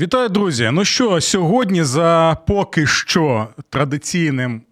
Вітаю, друзі! Ну що, сьогодні за поки що традиційним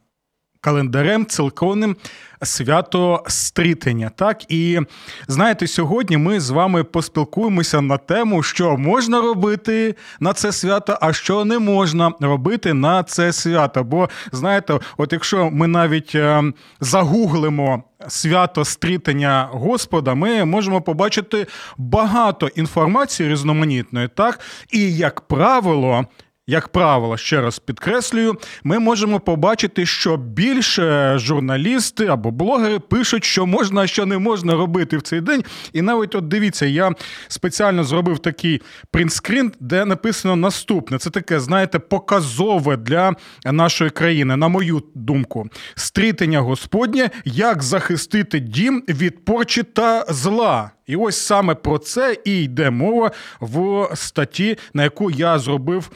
календарем церковним свято стрітення. Так і знаєте, сьогодні ми з вами поспілкуємося на тему, що можна робити на це свято, а що не можна робити на це свято. Бо знаєте, от якщо ми навіть е, загуглимо. Свято стрітення Господа, ми можемо побачити багато інформації різноманітної, так і як правило, як правило, ще раз підкреслюю, ми можемо побачити, що більше журналісти або блогери пишуть, що можна, а що не можна робити в цей день. І навіть от дивіться, я спеціально зробив такий принтскрін, де написано наступне: це таке, знаєте, показове для нашої країни, на мою думку, стрітення Господнє, як захистити дім від порчі та зла. І ось саме про це і йде мова в статті, на яку я зробив.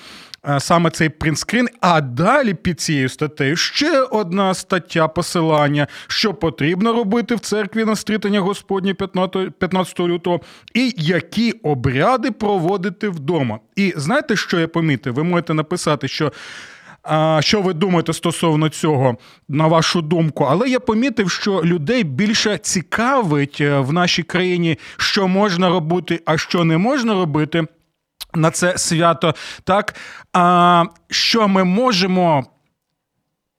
Е, саме цей принтскрін. А далі під цією статтею ще одна стаття посилання, що потрібно робити в церкві на стрітання Господні 15 лютого, і які обряди проводити вдома. І знаєте, що я помітив? Ви можете написати, що. Що ви думаєте стосовно цього, на вашу думку? Але я помітив, що людей більше цікавить е, в нашій країні, що можна робити, а що не можна робити на це свято, так а, що ми можемо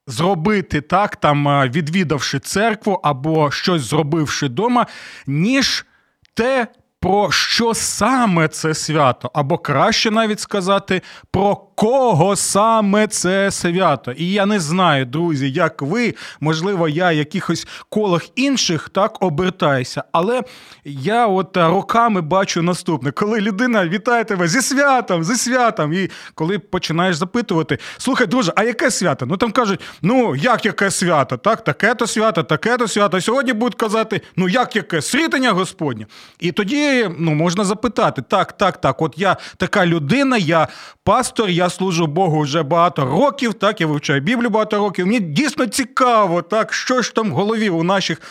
зробити так, там відвідавши церкву або щось зробивши вдома, ніж те, про що саме це свято, або краще навіть сказати, про кого саме це свято. І я не знаю, друзі, як ви, можливо, я в якихось колах інших так обертаюся. Але я от роками бачу наступне, коли людина вітає тебе зі святом, зі святом. І коли починаєш запитувати, слухай, друже, а яке свято? Ну там кажуть, ну як яке свято? Так, таке-то свято, таке-то свято. Сьогодні будуть казати, ну як яке срітення Господнє. І тоді ну, можна запитати: так, так, так, от я така людина, я пастор, я служу Богу вже багато років, так, я вивчаю Біблію багато років. Мені дійсно цікаво, так, що ж там в голові у наших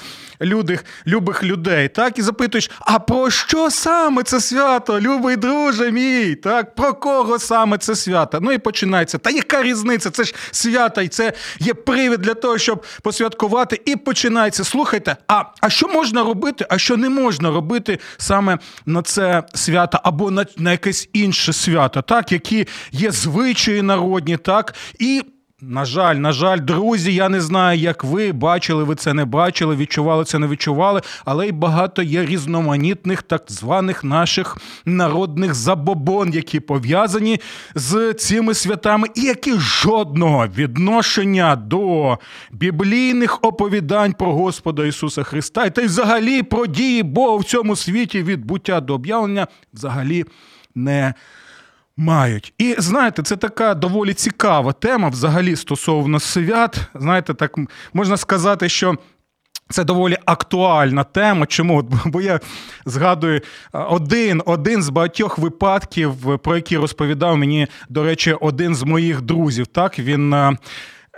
людих, любих людей. Так, і запитуєш, а про що саме це свято, любий друже мій? Так, Про кого саме це свято? Ну і починається. Та яка різниця? Це ж свято, і це є привід для того, щоб посвяткувати. І починається. Слухайте, а а що можна робити, а що не можна робити саме на це свято, або на, на якесь інше свято, так, які є звичаї народні, так, і на жаль, на жаль, друзі, я не знаю, як ви бачили, ви це не бачили, відчували це, не відчували, але й багато є різноманітних так званих наших народних забобон, які пов'язані з цими святами, і які жодного відношення до біблійних оповідань про Господа Ісуса Христа, та й взагалі про дії Бога в цьому світі від буття до об'явлення взагалі не. Мають. І знаєте, це така доволі цікава тема взагалі стосовно свят. Знаєте, так можна сказати, що. Це доволі актуальна тема. Чому? Бо я згадую один один з багатьох випадків, про які розповідав мені, до речі, один з моїх друзів. Так, він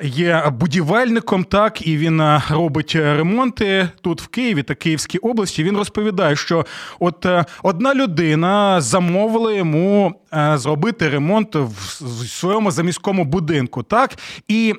є будівельником, так і він е, робить ремонти тут в Києві та Київській області. Він розповідає, що от е, одна людина замовила йому е, зробити ремонт в своєму заміському будинку, так і.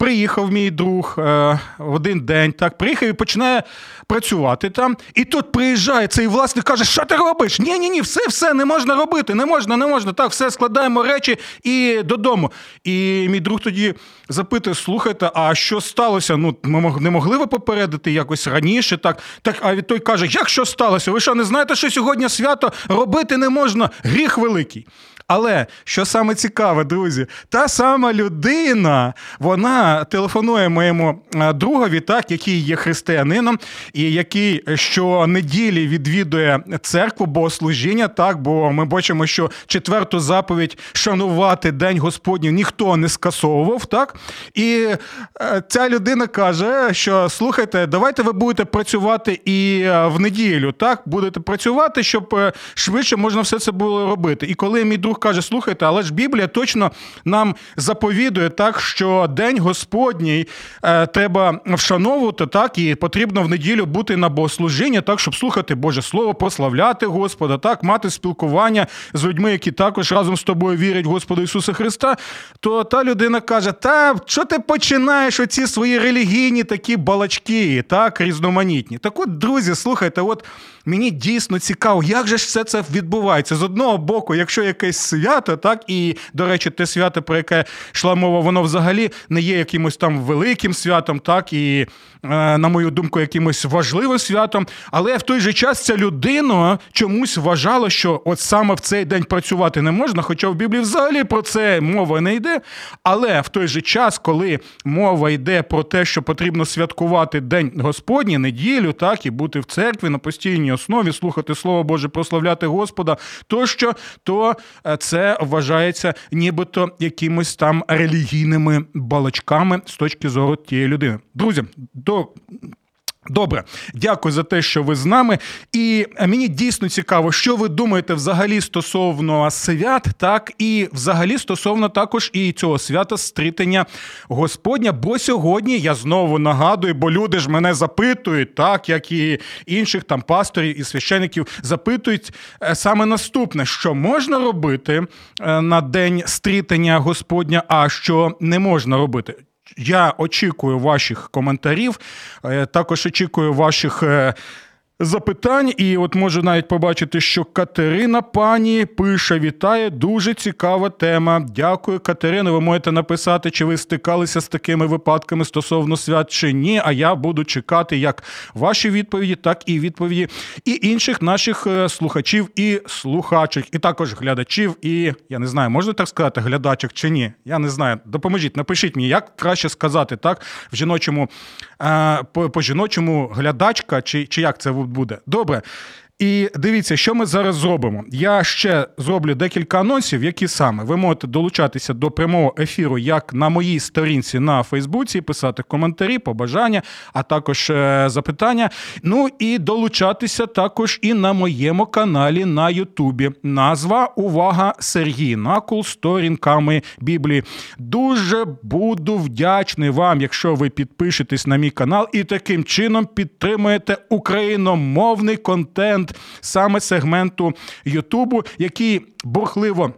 Приїхав мій друг в один день, так приїхав і починає працювати там. І тут приїжджає цей власник, каже, що ти робиш? Ні, ні, ні, все, все не можна робити, не можна, не можна. Так, все складаємо речі і додому. І мій друг тоді запитує: слухайте, а що сталося? Ну, ми не могли ви попередити якось раніше? Так, так, а той каже, як що сталося? Ви що не знаєте, що сьогодні свято робити не можна? Гріх великий. Але що саме цікаве, друзі, та сама людина, вона телефонує моєму е, другові, так, який є християнином, і який щонеділі відвідує церкву, богослужіння, так, бо ми бачимо, що четверту заповідь шанувати День Господній ніхто не скасовував. так, І е, ця людина каже, що слухайте, давайте ви будете працювати і в неділю, так, будете працювати, щоб швидше можна все це було робити. І коли мій друг каже, слухайте, але ж Біблія точно нам заповідує так, що День Господній е, треба вшановувати, так, і потрібно в неділю бути на богослужінні, так, щоб слухати Боже Слово, прославляти Господа, так, мати спілкування з людьми, які також разом з тобою вірять в Господа Ісуса Христа, то та людина каже: Та що ти починаєш оці свої релігійні такі балачки, так, різноманітні? Так от, друзі, слухайте, от мені дійсно цікаво, як же ж все це відбувається. З одного боку, якщо якесь свято, так, і, до речі, те свято, про яке йшла мова, воно взагалі не є якимось там великим святом, так, і, е, на мою думку, якимось важливим святом. Але в той же час ця людина чомусь вважала, що от саме в цей день працювати не можна, хоча в Біблії взагалі про це мова не йде. Але в той же час, коли мова йде про те, що потрібно святкувати День Господній, неділю, так, і бути в церкві на постійній основі, слухати Слово Боже, прославляти Господа, тощо, то е, це вважається нібито якимось там релігійними балачками з точки зору тієї людини. Друзі, до Добре, дякую за те, що ви з нами. І мені дійсно цікаво, що ви думаєте взагалі стосовно свят, так і взагалі стосовно також і цього свята стрітення Господня. Бо сьогодні я знову нагадую, бо люди ж мене запитують, так як і інших там пасторів і священиків запитують е, саме наступне: що можна робити е, на день стрітення Господня, а що не можна робити. Я очікую ваших коментарів, е, також очікую ваших е, запитань. І от можу навіть побачити, що Катерина пані пише: вітає, дуже цікава тема. Дякую, Катерина. Ви можете написати, чи ви стикалися з такими випадками стосовно свят чи ні. А я буду чекати як ваші відповіді, так і відповіді і інших наших е, слухачів і слухачок, і також глядачів. І я не знаю, можна так сказати, глядачок чи ні? Я не знаю. Допоможіть, напишіть мені, як краще сказати так в жіночому е, по, жіночому глядачка, чи, чи як це буде. Добре. І дивіться, що ми зараз зробимо. Я ще зроблю декілька анонсів, які саме ви можете долучатися до прямого ефіру, як на моїй сторінці на Фейсбуці, писати коментарі, побажання, а також е, запитання. Ну і долучатися також і на моєму каналі на Ютубі. Назва Увага Сергій Накул сторінками Біблії. Дуже буду вдячний вам, якщо ви підпишетесь на мій канал і таким чином підтримуєте україномовний контент саме сегменту Ютубу, який бурхливо.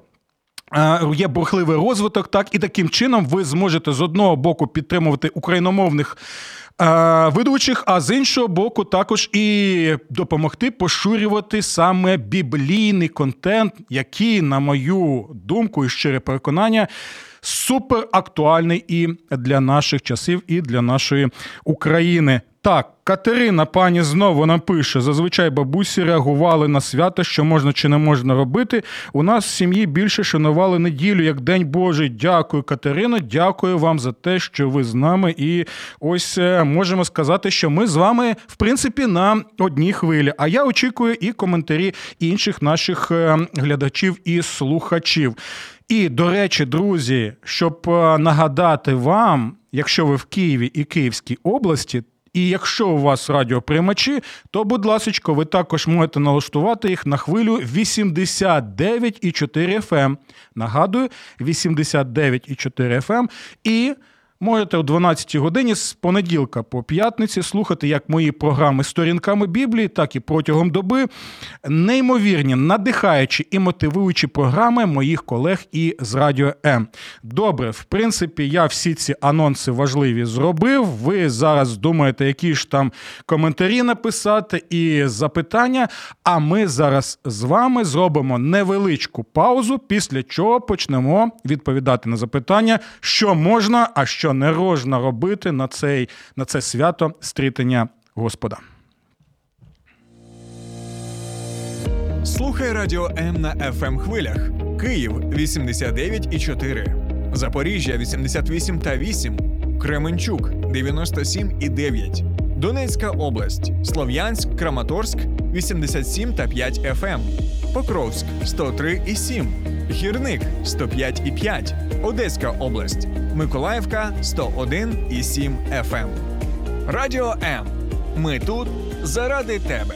Е, є бурхливий розвиток, так і таким чином ви зможете з одного боку підтримувати україномовних е, ведучих, а з іншого боку, також і допомогти поширювати саме біблійний контент, який, на мою думку і щире переконання, супер актуальний і для наших часів, і для нашої України. Так, Катерина, пані знову напише: зазвичай бабусі реагували на свято, що можна чи не можна робити. У нас в сім'ї більше шанували неділю як День Божий. Дякую, Катерина. Дякую вам за те, що ви з нами. І ось е, можемо сказати, що ми з вами, в принципі, на одній хвилі. А я очікую і коментарі інших наших е, глядачів і слухачів. І, до речі, друзі, щоб е, нагадати вам, якщо ви в Києві і Київській області. І якщо у вас радіоприймачі, то, будь ласка, ви також можете налаштувати їх на хвилю 89,4 FM. Нагадую, 89,4 FM. І Можете о 12 годині з понеділка по п'ятниці слухати як мої програми сторінками Біблії, так і протягом доби неймовірні, надихаючі і мотивуючі програми моїх колег і з Радіо М. Добре, в принципі, я всі ці анонси важливі зробив. Ви зараз думаєте, які ж там коментарі написати і запитання. А ми зараз з вами зробимо невеличку паузу, після чого почнемо відповідати на запитання, що можна, а що не можна робити на цей, на це свято стрітення Господа. Слухай радіо М на fm ем хвилях. Київ 89,4, Запоріжжя 88 та 8, Кременчук 97,9, Донецька область, Слов'янськ, Краматорськ 87 та 5 FM, ем. Покровськ 103,7, Гірник 105,5, Одеська область, Миколаївка 101,7 FM. Ем. Радіо М. Ми тут заради тебе.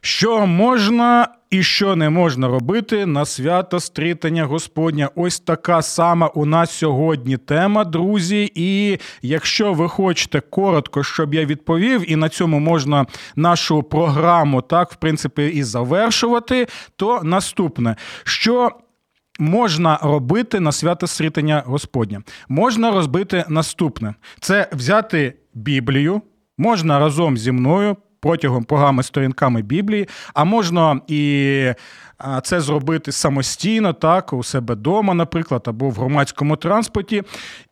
Що можна і що не можна робити на свято стрітання Господня? Ось така сама у нас сьогодні тема, друзі. І якщо ви хочете коротко, щоб я відповів, і на цьому можна нашу програму так, в принципі, і завершувати, то наступне, що. Можна робити на свято срітання Господня. Можна розбити наступне: це взяти Біблію, можна разом зі мною протягом програми сторінками Біблії, а можна і це зробити самостійно, так, у себе вдома, наприклад, або в громадському транспорті,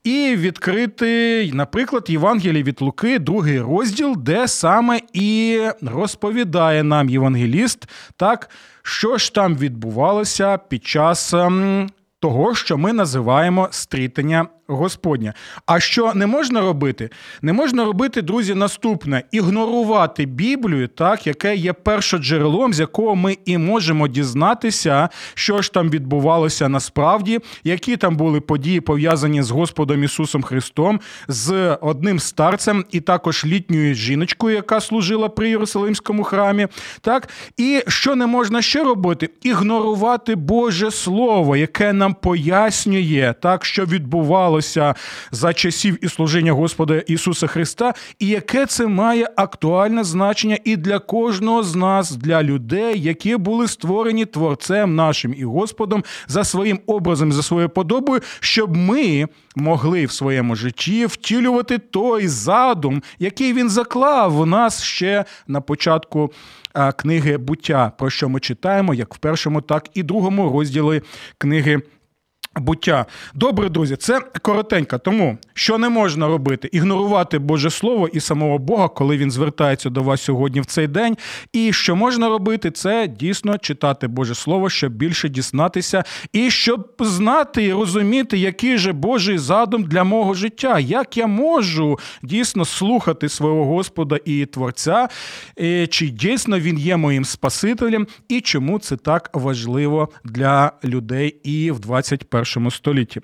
і відкрити, наприклад, Євангеліє від Луки, другий розділ, де саме і розповідає нам євангеліст, так, що ж там відбувалося під час ем, того, що ми називаємо стрітення Господня. А що не можна робити? Не можна робити, друзі, наступне: ігнорувати Біблію, так, яке є першоджерелом, з якого ми і можемо дізнатися, що ж там відбувалося насправді, які там були події пов'язані з Господом Ісусом Христом, з одним старцем і також літньою жіночкою, яка служила при Єрусалимському храмі. Так, і що не можна ще робити? Ігнорувати Боже Слово, яке нам пояснює, так, що відбувалося відбувалося за часів і служіння Господа Ісуса Христа, і яке це має актуальне значення і для кожного з нас, для людей, які були створені Творцем нашим і Господом за своїм образом, за своєю подобою, щоб ми могли в своєму житті втілювати той задум, який він заклав у нас ще на початку. Книги буття, про що ми читаємо як в першому, так і другому розділі книги Буття. Добре, друзі, це коротенько. Тому що не можна робити, ігнорувати Боже Слово і самого Бога, коли він звертається до вас сьогодні в цей день. І що можна робити, це дійсно читати Боже Слово, щоб більше дізнатися, і щоб знати і розуміти, який же Божий задум для мого життя, як я можу дійсно слухати свого Господа і Творця, чи дійсно він є моїм Спасителем, і чому це так важливо для людей і в 21 21 столітті.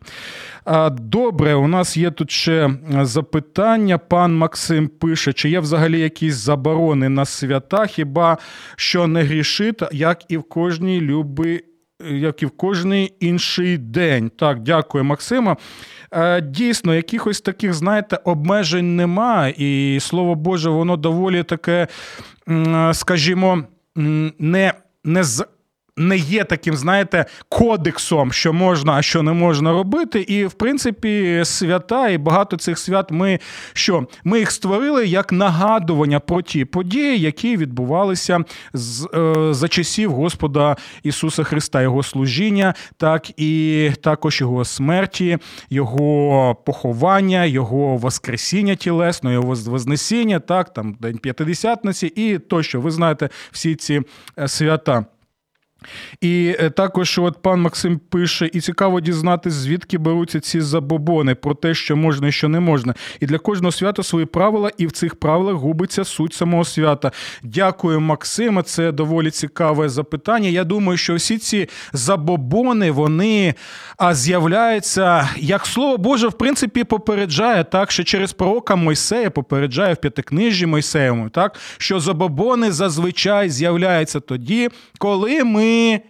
Добре, у нас є тут ще запитання. Пан Максим пише, чи є взагалі якісь заборони на свята, хіба що не грішить, як і в кожній люби. Як і в кожний інший день. Так, дякую, Максима. Дійсно, якихось таких, знаєте, обмежень нема, і слово Боже, воно доволі таке, скажімо, не не не є таким, знаєте, кодексом, що можна, а що не можна робити. І, в принципі, свята і багато цих свят ми що? Ми їх створили як нагадування про ті події, які відбувалися з, е, за часів Господа Ісуса Христа, Його служіння, так і також Його смерті, Його поховання, Його воскресіння тілесного, Його вознесіння, так, там День П'ятидесятниці і тощо. Ви знаєте всі ці е, свята. І е, також от пан Максим пише: і цікаво дізнатися, звідки беруться ці забобони про те, що можна і що не можна. І для кожного свята свої правила, і в цих правилах губиться суть самого свята. Дякую, Максиме. Це доволі цікаве запитання. Я думаю, що всі ці забобони вони з'являються, як слово Боже, в принципі, попереджає так, що через пророка Мойсея попереджає в п'ятикнижжі Мойсеєвому, так що забобони зазвичай з'являються тоді, коли ми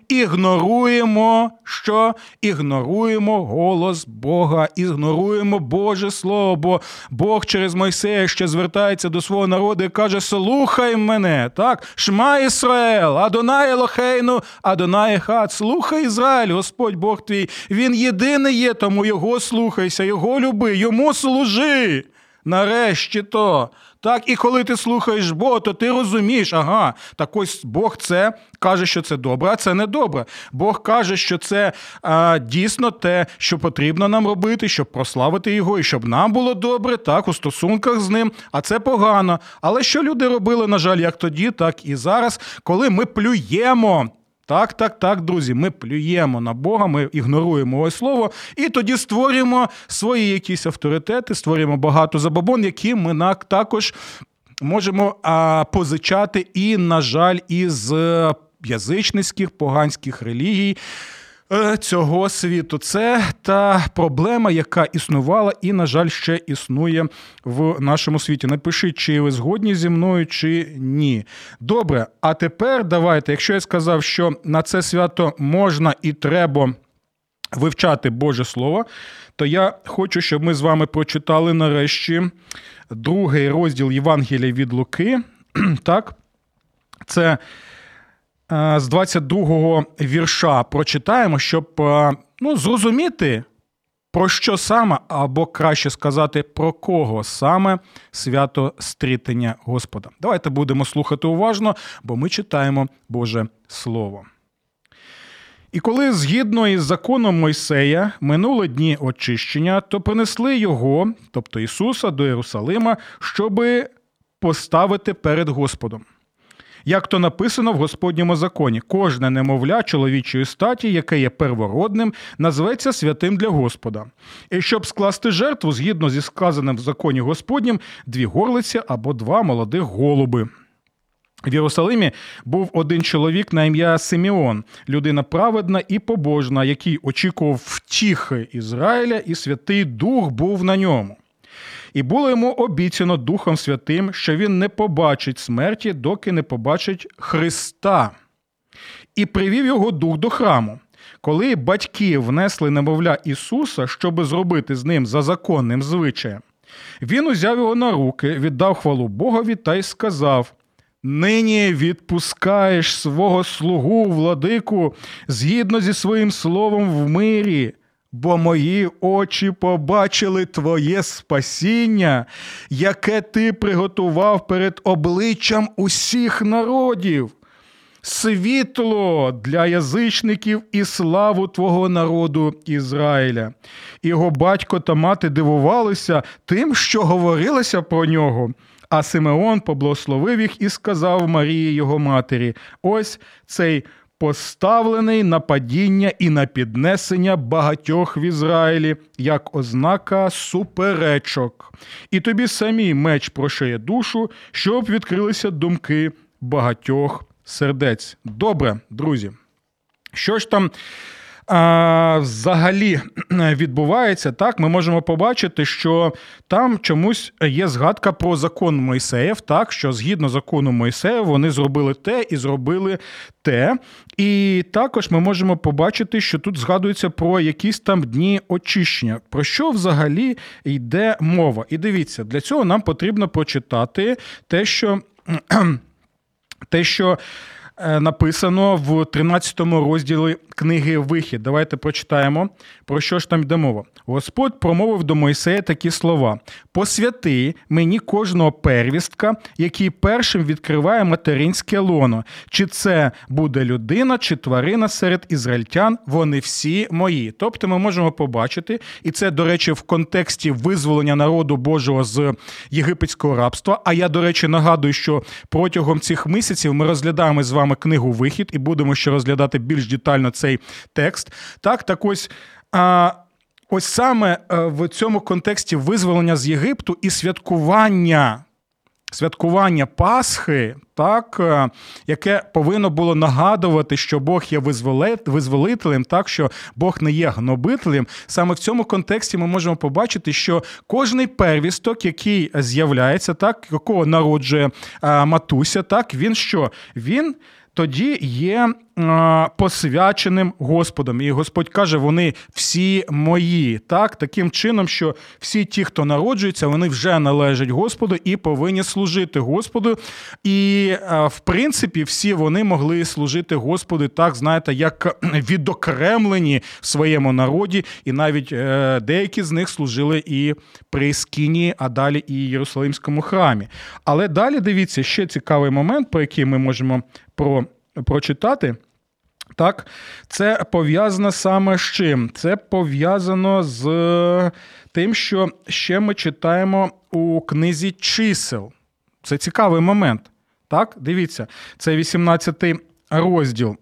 ігноруємо що? Ігноруємо голос Бога, ігноруємо Боже Слово, бо Бог через Мойсея ще звертається до свого народу і каже: Слухай мене, так? Шма Ісраїл, Адонай Елохейну, Адонай Хат. Слухай Ізраїль, Господь Бог твій. Він єдиний є, тому його слухайся, його люби, йому служи. Нарешті то. Так, і коли ти слухаєш Бога, то ти розумієш, ага, так ось Бог це каже, що це добре, а це не добре. Бог каже, що це а, дійсно те, що потрібно нам робити, щоб прославити його, і щоб нам було добре, так, у стосунках з ним. А це погано. Але що люди робили, на жаль, як тоді, так і зараз, коли ми плюємо Так, так, так, друзі, ми плюємо на Бога, ми ігноруємо його слово, і тоді створюємо свої якісь авторитети, створюємо багато забобон, які ми також можемо а, позичати і, на жаль, із е, язичницьких поганських релігій. Е, цього світу це та проблема, яка існувала і, на жаль, ще існує в нашому світі. Напишіть, чи ви згодні зі мною, чи ні. Добре, а тепер давайте, якщо я сказав, що на це свято можна і треба вивчати Боже Слово, то я хочу, щоб ми з вами прочитали нарешті другий розділ Євангелія від Луки. Так, це з 22-го вірша прочитаємо, щоб е, ну, зрозуміти, про що саме, або краще сказати, про кого саме свято стрітення Господа. Давайте будемо слухати уважно, бо ми читаємо Боже Слово. І коли згідно із законом Мойсея минули дні очищення, то принесли його, тобто Ісуса, до Єрусалима, щоби поставити перед Господом. Як то написано в Господньому законі, кожне немовля чоловічої статі, яке є первородним, назветься святим для Господа. І щоб скласти жертву, згідно зі сказаним в законі Господнім, дві горлиці або два молодих голуби. В Єрусалимі був один чоловік на ім'я Симеон, людина праведна і побожна, який очікував втіхи Ізраїля, і Святий Дух був на ньому. І було йому обіцяно Духом Святим, що він не побачить смерті, доки не побачить Христа. І привів його дух до храму. Коли батьки внесли немовля Ісуса, щоби зробити з ним за законним звичаєм, він узяв його на руки, віддав хвалу Богові та й сказав: Нині відпускаєш свого слугу, владику, згідно зі своїм словом в мирі, бо мої очі побачили Твоє спасіння, яке ти приготував перед обличчям усіх народів. Світло для язичників і славу Твого народу Ізраїля. Його батько та мати дивувалися тим, що говорилося про нього. А Симеон поблагословив їх і сказав Марії його матері: ось цей поставлений на падіння і на піднесення багатьох в Ізраїлі, як ознака суперечок. І тобі самій меч прошиє душу, щоб відкрилися думки багатьох сердець. Добре, друзі. Що ж там а, взагалі відбувається, так ми можемо побачити, що там чомусь є згадка про закон Мойсеєв, так що згідно закону Мойсея вони зробили те і зробили те. І також ми можемо побачити, що тут згадується про якісь там дні очищення. Про що взагалі йде мова? І дивіться, для цього нам потрібно прочитати те, що. Те, що написано в 13 розділі книги Вихід. Давайте прочитаємо, про що ж там йде мова. Господь промовив до Мойсея такі слова: посвяти мені кожного первістка, який першим відкриває материнське лоно. Чи це буде людина, чи тварина серед ізраїльтян, вони всі мої. Тобто ми можемо побачити, і це, до речі, в контексті визволення народу Божого з єгипетського рабства. А я, до речі, нагадую, що протягом цих місяців ми розглядаємо з вами вами книгу Вихід і будемо ще розглядати більш детально цей текст. Так, так ось. А, Ось саме е, в цьому контексті визволення з Єгипту і святкування. Святкування Пасхи, так, е, яке повинно було нагадувати, що Бог є визволителем, так що Бог не є гнобителем. Саме в цьому контексті ми можемо побачити, що кожний первісток, який з'являється, так якого народжує е, матуся, так він що? Він тоді є посвяченим Господом. І Господь каже, вони всі мої. Так, Таким чином, що всі ті, хто народжується, вони вже належать Господу і повинні служити Господу. І, в принципі, всі вони могли служити Господу, так, знаєте, як відокремлені в своєму народі, і навіть е, деякі з них служили і при Скіні, а далі і Єрусалимському храмі. Але далі дивіться ще цікавий момент, по який ми можемо про, прочитати. Так, це пов'язано саме з чим? Це пов'язано з тим, що ще ми читаємо у книзі чисел. Це цікавий момент. Так, дивіться, це 18 розділ.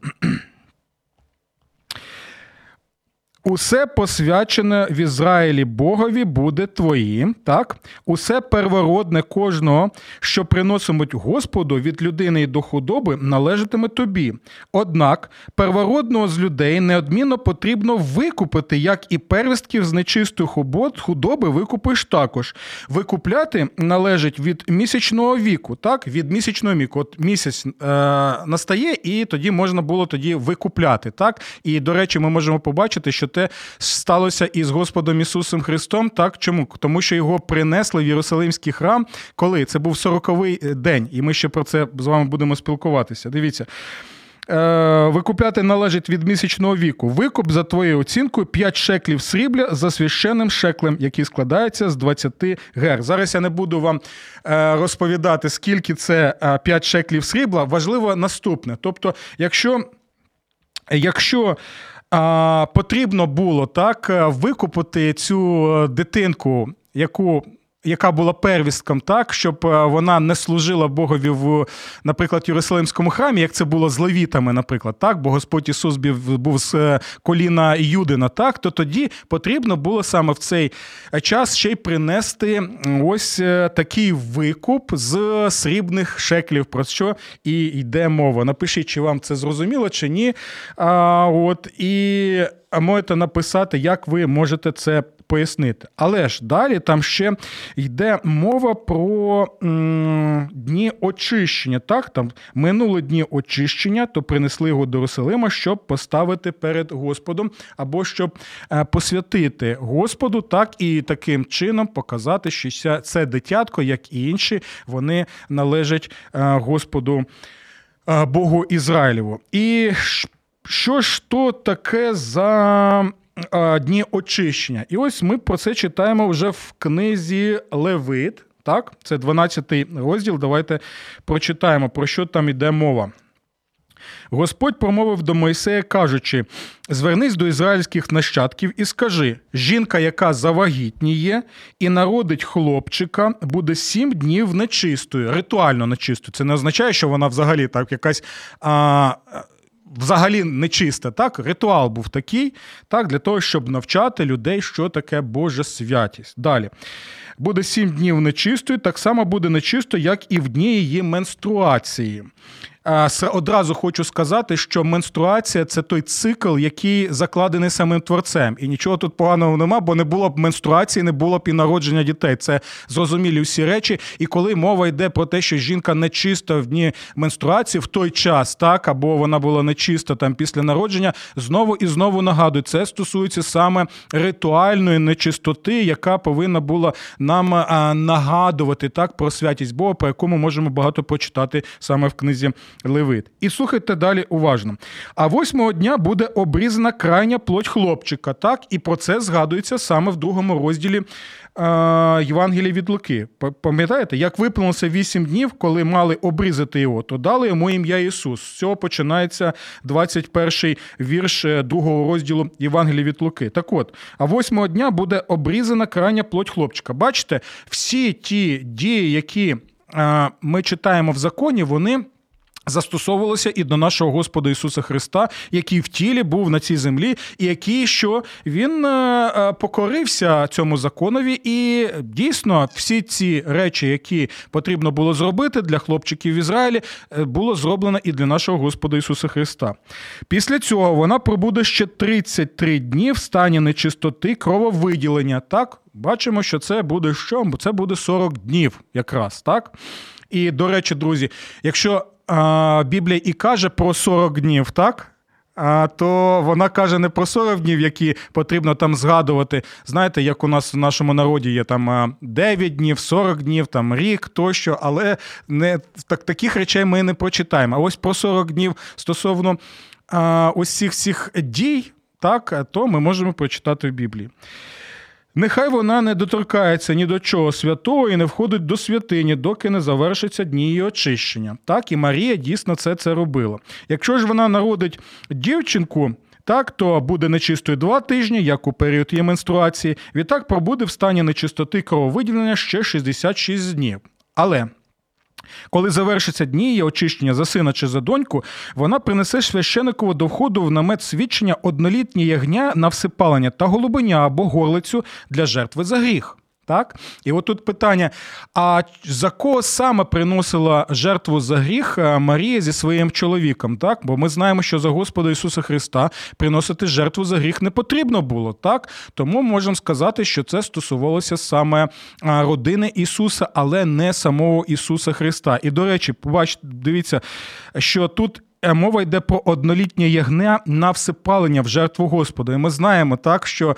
Усе посвячене в Ізраїлі Богові буде твоїм, так? Усе первородне кожного, що приносимуть Господу від людини і до худоби, належатиме тобі. Однак первородного з людей неодмінно потрібно викупити, як і первістків з нечистої худоби викупиш також. Викупляти належить від місячного віку, так? Від місячного віку. От місяць е- настає, і тоді можна було тоді викупляти. так? І, до речі, ми можемо побачити, що те сталося із Господом Ісусом Христом. Так чому? Тому що його принесли в Єрусалимський храм, коли це був сороковий день, і ми ще про це з вами будемо спілкуватися. Дивіться. Е, викупляти належить від місячного віку. Викуп за твоєю оцінкою 5 шеклів срібля за священним шеклем, який складається з 20 гер. Зараз я не буду вам е, розповідати, скільки це 5 е, шеклів срібла. Важливо наступне. Тобто, якщо, якщо а, Потрібно було так викупити цю дитинку, яку яка була первістком, так щоб е, вона не служила Богові в, наприклад, Єрусалимському храмі, як це було з левітами, наприклад, так, бо Господь Ісус був з е, коліна Юдина, так, то тоді потрібно було саме в цей час ще й принести ось е, такий викуп з срібних шеклів, про що і йде мова. Напишіть, чи вам це зрозуміло, чи ні. А, от, І можете написати, як ви можете це пояснити. Але ж далі там ще йде мова про м, дні очищення. Так, там минули дні очищення, то принесли його до Русалима, щоб поставити перед Господом, або щоб е, посвятити Господу, так і таким чином показати, що це дитятко, як і інші, вони належать е, Господу. Е, Богу Ізраїлеву. І що ж то таке за дні очищення. І ось ми про це читаємо вже в книзі Левит. Так, це 12 розділ. Давайте прочитаємо, про що там іде мова. Господь промовив до Мойсея, кажучи: звернись до ізраїльських нащадків і скажи: жінка, яка завагітніє і народить хлопчика, буде сім днів нечистою, ритуально нечистою. Це не означає, що вона взагалі так якась. А, взагалі нечисте. Так, ритуал був такий, так, для того, щоб навчати людей, що таке Божа святість. Далі. Буде сім днів нечистою, так само буде нечисто, як і в дні її менструації. Одразу хочу сказати, що менструація це той цикл, який закладений самим творцем. І нічого тут поганого нема, бо не було б менструації, не було б і народження дітей. Це зрозумілі всі речі. І коли мова йде про те, що жінка нечиста в дні менструації в той час, так або вона була нечиста там після народження, знову і знову нагадую, це стосується саме ритуальної нечистоти, яка повинна була нам нагадувати так про святість Бога, про яку ми можемо багато прочитати саме в книзі. Левит. І слухайте далі уважно. А восьмого дня буде обрізана крайня плоть хлопчика. Так, і про це згадується саме в другому розділі Євангелія від Луки. Пам'ятаєте, як виповнилося вісім днів, коли мали обрізати його, то дали йому ім'я Ісус. З цього починається 21-й вірш е, другого розділу Євангелія від Луки. Так от, а восьмого дня буде обрізана крайня плоть хлопчика. Бачите, всі ті дії, які ми читаємо в законі, вони. Застосовувалося і до нашого Господа Ісуса Христа, який в тілі був на цій землі, і який що він е, е, покорився цьому законові, і дійсно всі ці речі, які потрібно було зробити для хлопчиків в Ізраїлі, е, було зроблено і для нашого Господа Ісуса Христа. Після цього вона пробуде ще 33 дні в стані нечистоти крововиділення. Так, бачимо, що це буде що? Це буде 40 днів, якраз так. І до речі, друзі, якщо Біблія і каже про 40 днів, так? То вона каже не про 40 днів, які потрібно там згадувати. Знаєте, як у нас в нашому народі є там 9 днів, 40 днів, там рік тощо, але не так, таких речей ми не прочитаємо. А ось про 40 днів стосовно а, ось цих дій, так, то ми можемо прочитати в Біблії. Нехай вона не доторкається ні до чого святого і не входить до святині, доки не завершиться дні її очищення. Так і Марія дійсно це це робила. Якщо ж вона народить дівчинку. Так, то буде нечистою два тижні, як у період її менструації. Відтак пробуде в стані нечистоти крововиділення ще 66 днів. Але Коли завершиться дні її очищення за сина чи за доньку, вона принесе священикову до входу в намет свідчення однолітнє ягня на всипалення та голубиня або горлицю для жертви за гріх. Так? І от тут питання: а за кого саме приносила жертву за гріх е, Марія зі своїм чоловіком? Так? Бо ми знаємо, що за Господа Ісуса Христа приносити жертву за гріх не потрібно було. Так? Тому можемо сказати, що це стосувалося саме родини Ісуса, але не самого Ісуса Христа. І, до речі, побачите, дивіться, що тут мова йде про однолітнє ягня на всипалення в жертву Господу. І ми знаємо так, що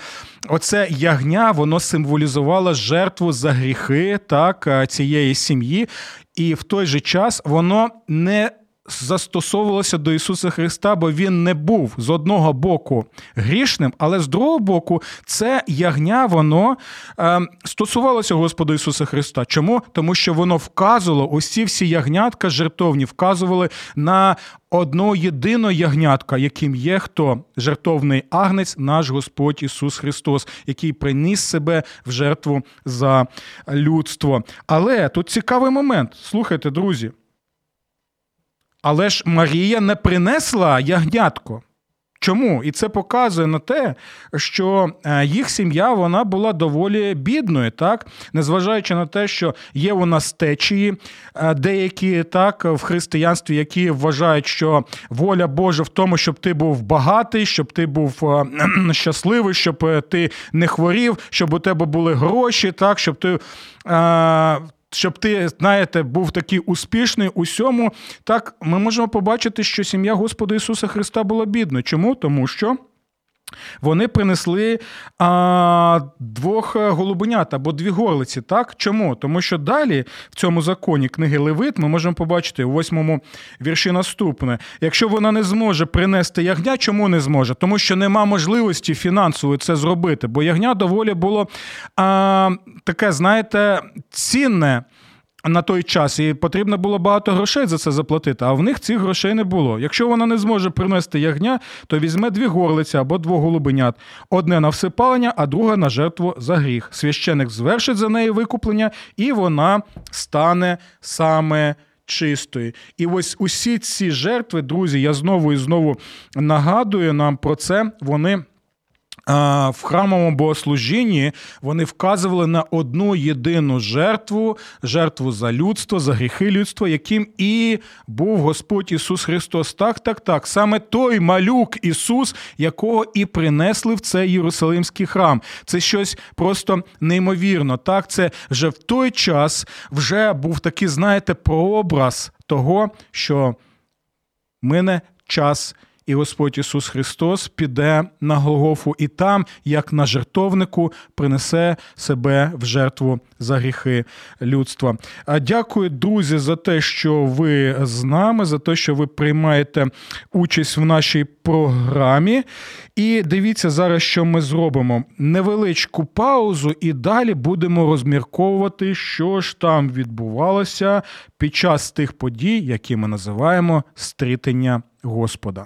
оце ягня воно символізувало жертву за гріхи так, е, цієї сім'ї, і в той же час воно не застосовувалося до Ісуса Христа, бо Він не був з одного боку грішним, але з другого боку, це ягня, воно е, стосувалося Господа Ісуса Христа. Чому? Тому що воно вказувало, усі всі ягнятка жертовні вказували на одного єдиного ягнятка, яким є хто жертовний агнець, наш Господь Ісус Христос, який приніс себе в жертву за людство. Але тут цікавий момент. Слухайте, друзі. Але ж Марія не принесла ягнятко. Чому? І це показує на те, що е, їх сім'я вона була доволі бідною, так незважаючи на те, що є у нас течії е, деякі так в християнстві, які вважають, що воля Божа в тому, щоб ти був багатий, щоб ти був е, щасливий, щоб ти не хворів, щоб у тебе були гроші, так щоб ти щоб ти, знаєте, був такий успішний усьому, так ми можемо побачити, що сім'я Господа Ісуса Христа була бідна. Чому? Тому що. Вони принесли а, двох е, голубенят або дві горлиці. Так? Чому? Тому що далі в цьому законі книги Левит ми можемо побачити у восьмому вірші наступне: якщо вона не зможе принести ягня, чому не зможе? Тому що нема можливості фінансово це зробити, бо ягня доволі було а, таке, знаєте, цінне на той час, і потрібно було багато грошей за це заплатити, а в них цих грошей не було. Якщо вона не зможе принести ягня, то візьме дві горлиці або двох голубенят: одне на всипалення, а друге на жертву за гріх. Священик звершить за неї викуплення, і вона стане саме. Чистої. І ось усі ці жертви, друзі, я знову і знову нагадую нам про це. Вони в храмовому богослужінні вони вказували на одну єдину жертву, жертву за людство, за гріхи людства, яким і був Господь Ісус Христос. Так, так, так. Саме той малюк Ісус, якого і принесли в цей Єрусалимський храм. Це щось просто неймовірно. Так, це вже в той час вже був такий, знаєте, прообраз того, що мине час і Господь Ісус Христос піде на Голгофу і там, як на жертовнику, принесе себе в жертву за гріхи людства. А дякую, друзі, за те, що ви з нами, за те, що ви приймаєте участь в нашій програмі. І дивіться зараз, що ми зробимо. Невеличку паузу, і далі будемо розмірковувати, що ж там відбувалося під час тих подій, які ми називаємо стрітення Господа.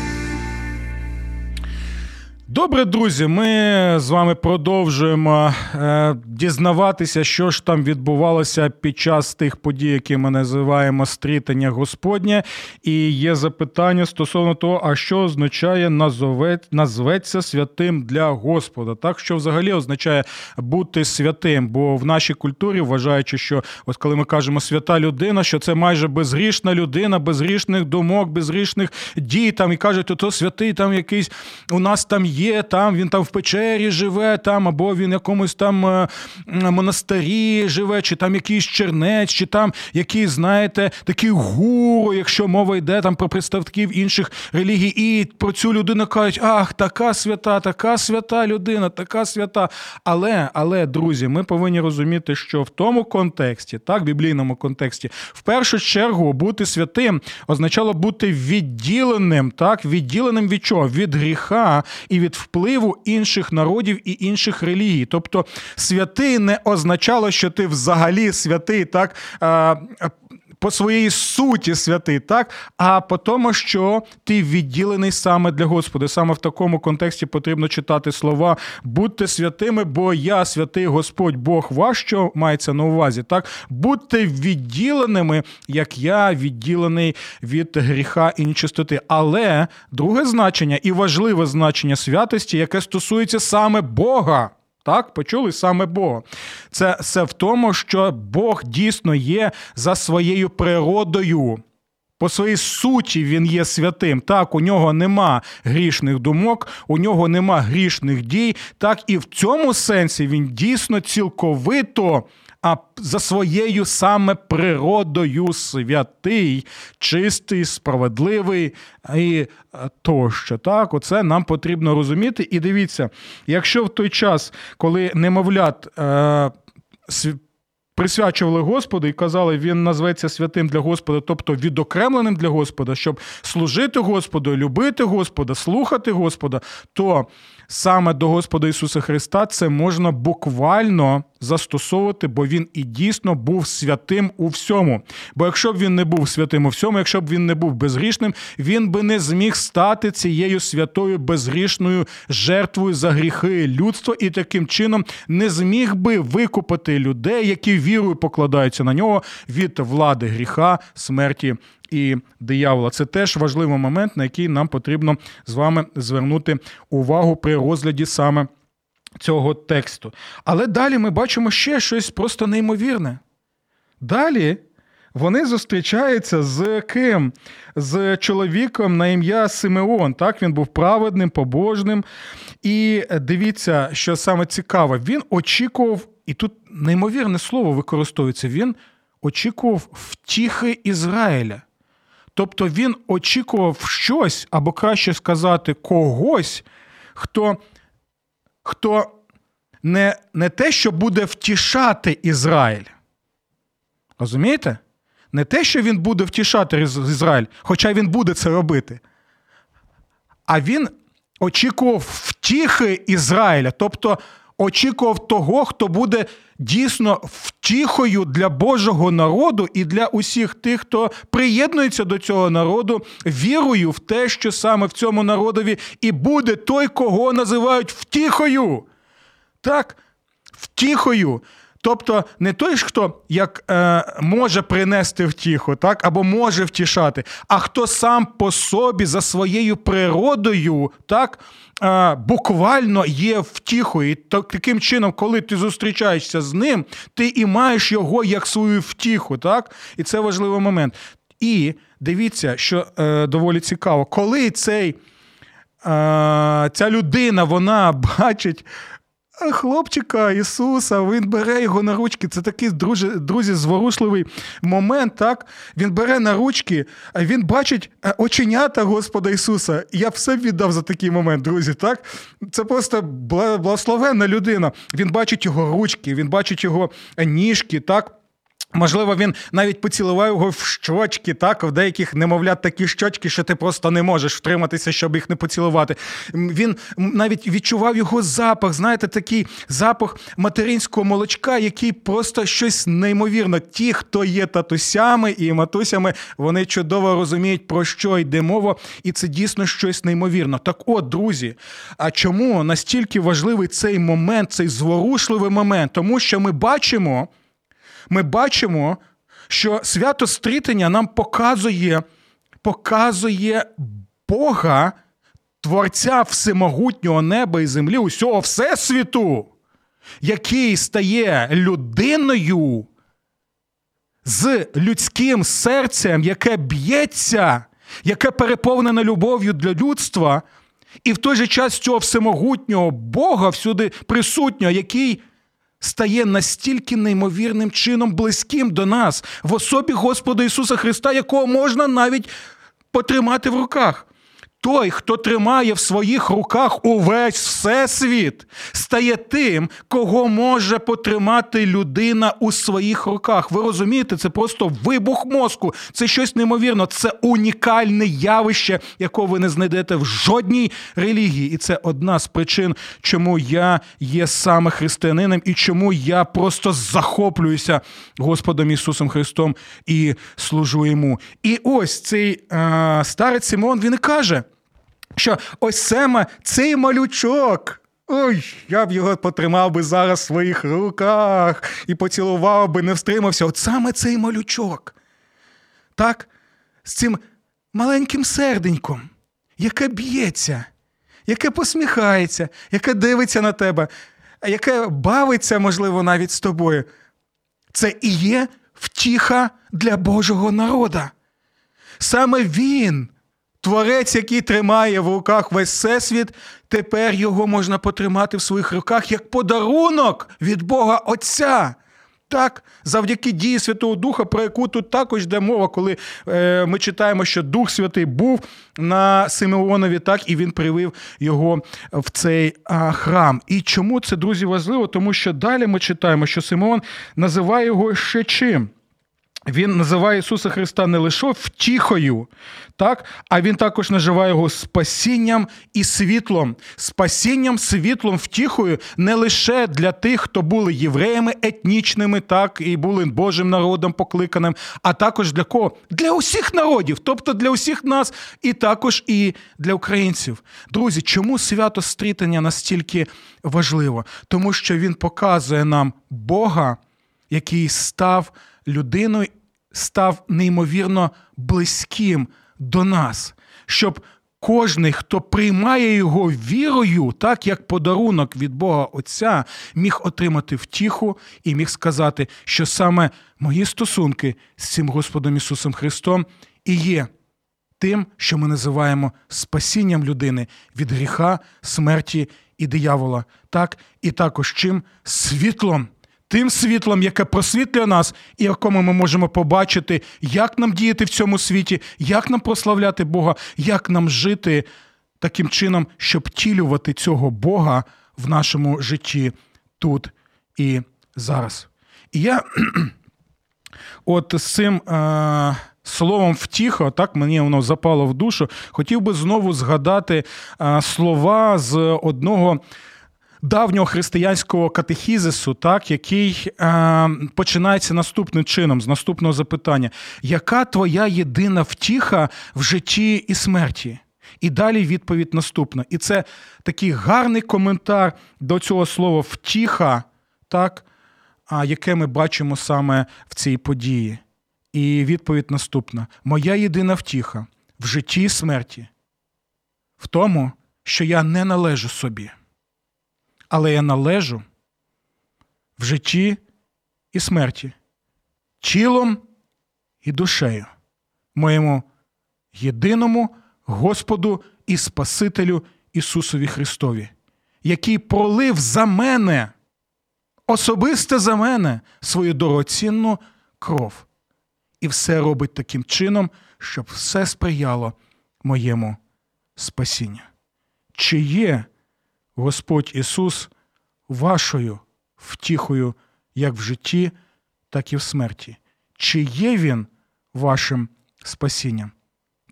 Добре, друзі, ми з вами продовжуємо е, дізнаватися, що ж там відбувалося під час тих подій, які ми називаємо стрітання Господнє. І є запитання стосовно того, а що означає назветься святим для Господа. Так, що взагалі означає бути святим? Бо в нашій культурі, вважаючи, що от коли ми кажемо свята людина, що це майже безгрішна людина, безгрішних думок, безгрішних дій там і кажуть, то святий там якийсь у нас там є є там, він там в печері живе, там, або він в якомусь там е, монастирі живе, чи там якийсь чернець, чи там якийсь, знаєте, такий гуру, якщо мова йде там про представників інших релігій, і про цю людину кажуть, ах, така свята, така свята людина, така свята. Але, але, друзі, ми повинні розуміти, що в тому контексті, так, в біблійному контексті, в першу чергу бути святим означало бути відділеним, так, відділеним від чого? Від гріха і від впливу інших народів і інших релігій. Тобто святий не означало, що ти взагалі святий, так по своїй суті святий, так, а по тому, що ти відділений саме для Господа. Саме в такому контексті потрібно читати слова будьте святими, бо я святий Господь Бог ваш, що мається на увазі. Так, будьте відділеними, як я відділений від гріха і нечистоти. Але друге значення і важливе значення святості, яке стосується саме Бога. Так, почули саме Бога. Це все в тому, що Бог дійсно є за своєю природою. По своїй суті він є святим. Так, у нього нема грішних думок, у нього нема грішних дій. Так, і в цьому сенсі він дійсно цілковито а за своєю саме природою святий, чистий, справедливий і е, тощо. Так, оце нам потрібно розуміти. І дивіться, якщо в той час, коли немовлят. Е, Присвячували Господу і казали, він назветься святим для Господа, тобто відокремленим для Господа, щоб служити Господу, любити Господа, слухати Господа, то саме до Господа Ісуса Христа це можна буквально застосовувати, бо він і дійсно був святим у всьому. Бо якщо б він не був святим у всьому, якщо б він не був безгрішним, він би не зміг стати цією святою безгрішною жертвою за гріхи людства і таким чином не зміг би викупити людей, які вірою покладаються на нього від влади гріха, смерті і диявола. Це теж важливий момент, на який нам потрібно з вами звернути увагу при розгляді саме цього тексту. Але далі ми бачимо ще щось просто неймовірне. Далі. Вони зустрічаються з ким? З чоловіком на ім'я Симеон. Так, він був праведним, побожним. І дивіться, що саме цікаве, він очікував, і тут неймовірне слово використовується: він очікував втіхи Ізраїля. Тобто він очікував щось, або краще сказати, когось, хто хто не, не те, що буде втішати Ізраїль. Розумієте? Не те, що він буде втішати Ізраїль, хоча він буде це робити. А він очікував втіхи Ізраїля, тобто очікував того, хто буде дійсно втіхою для Божого народу і для усіх тих, хто приєднується до цього народу, вірою в те, що саме в цьому народові і буде той, кого називають втіхою. Так, втіхою. Тобто не той, хто як е, може принести втіху, так, або може втішати, а хто сам по собі за своєю природою, так, е, буквально є втіхою. І таким чином, коли ти зустрічаєшся з ним, ти і маєш його як свою втіху. так, І це важливий момент. І дивіться, що е, доволі цікаво, коли цей. Е, ця людина вона бачить хлопчика Ісуса, він бере його на ручки. Це такий друзі, друзі, зворушливий момент. так? Він бере на ручки, він бачить е, оченята Господа Ісуса. Я все віддав за такий момент, друзі. так? Це просто благословенна людина. Він бачить його ручки, він бачить його ніжки. так? Можливо, він навіть поцілував його в щочки, так, в деяких немовлят такі щочки, що ти просто не можеш втриматися, щоб їх не поцілувати. Він навіть відчував його запах, знаєте, такий запах материнського молочка, який просто щось неймовірно. Ті, хто є татусями і матусями, вони чудово розуміють, про що йде мова, і це дійсно щось неймовірно. Так от, друзі, а чому настільки важливий цей момент, цей зворушливий момент? Тому що ми бачимо бачимо, що свято стрітення нам показує, показує Бога, Творця всемогутнього неба і землі, усього Всесвіту, який стає людиною з людським серцем, яке б'ється, яке переповнене любов'ю для людства, і в той же час цього всемогутнього Бога всюди присутнього, який стає настільки неймовірним чином близьким до нас в особі Господа Ісуса Христа, якого можна навіть потримати в руках. Той, хто тримає в своїх руках увесь всесвіт, стає тим, кого може потримати людина у своїх руках. Ви розумієте, це просто вибух мозку, це щось неймовірне, це унікальне явище, якого ви не знайдете в жодній релігії. І це одна з причин, чому я є саме християнином і чому я просто захоплююся Господом Ісусом Христом і служу йому. І ось цей е, старець Симон він каже що ось саме цей малючок. Ой, я б його потримав би зараз в своїх руках і поцілував би, не встримався. От саме цей малючок. Так, з цим маленьким серденьком, яке б'ється, яке посміхається, яке дивиться на тебе, яке бавиться, можливо, навіть з тобою. Це і є втіха для Божого народа. Саме він. Творець, який тримає в руках весь всесвіт, тепер його можна потримати в своїх руках як подарунок від Бога Отця. Так, завдяки дії Святого Духа, про яку тут також йде мова, коли е, ми читаємо, що Дух Святий був на Симеонові, так, і він привив його в цей а, храм. І чому це, друзі, важливо? Тому що далі ми читаємо, що Симеон називає його ще чим. Він називає Ісуса Христа не лише втіхою, так, а він також називає його спасінням і світлом. Спасінням, світлом, втіхою не лише для тих, хто були євреями етнічними, так, і були Божим народом покликаним, а також для кого? Для усіх народів, тобто для усіх нас, і також і для українців. Друзі, чому свято стрітання настільки важливо? Тому що він показує нам Бога, який став людиною став неймовірно близьким до нас, щоб кожний, хто приймає його вірою, так як подарунок від Бога Отця, міг отримати втіху і міг сказати, що саме мої стосунки з цим Господом Ісусом Христом і є тим, що ми називаємо спасінням людини від гріха, смерті і диявола, так і також чим? Світлом тим світлом, яке просвітлює нас, і якому ми можемо побачити, як нам діяти в цьому світі, як нам прославляти Бога, як нам жити таким чином, щоб втілювати цього Бога в нашому житті тут і зараз. І я от з цим е- словом втіха, так мені воно запало в душу, хотів би знову згадати е- слова з одного давнього християнського катехізису, так, який е, починається наступним чином, з наступного запитання: яка твоя єдина втіха в житті і смерті? І далі відповідь наступна. І це такий гарний коментар до цього слова втіха, так, яке ми бачимо саме в цій події. І відповідь наступна: Моя єдина втіха в житті і смерті, в тому, що я не належу собі але я належу в житті і смерті, тілом і душею, моєму єдиному Господу і Спасителю Ісусові Христові, який пролив за мене, особисто за мене, свою дорогоцінну кров. І все робить таким чином, щоб все сприяло моєму спасінню. Чи є Господь Ісус вашою втіхою як в житті, так і в смерті. Чи є Він вашим спасінням?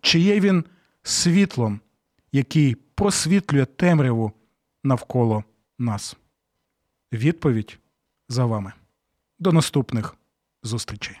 Чи є Він світлом, який просвітлює темряву навколо нас? Відповідь за вами. До наступних зустрічей.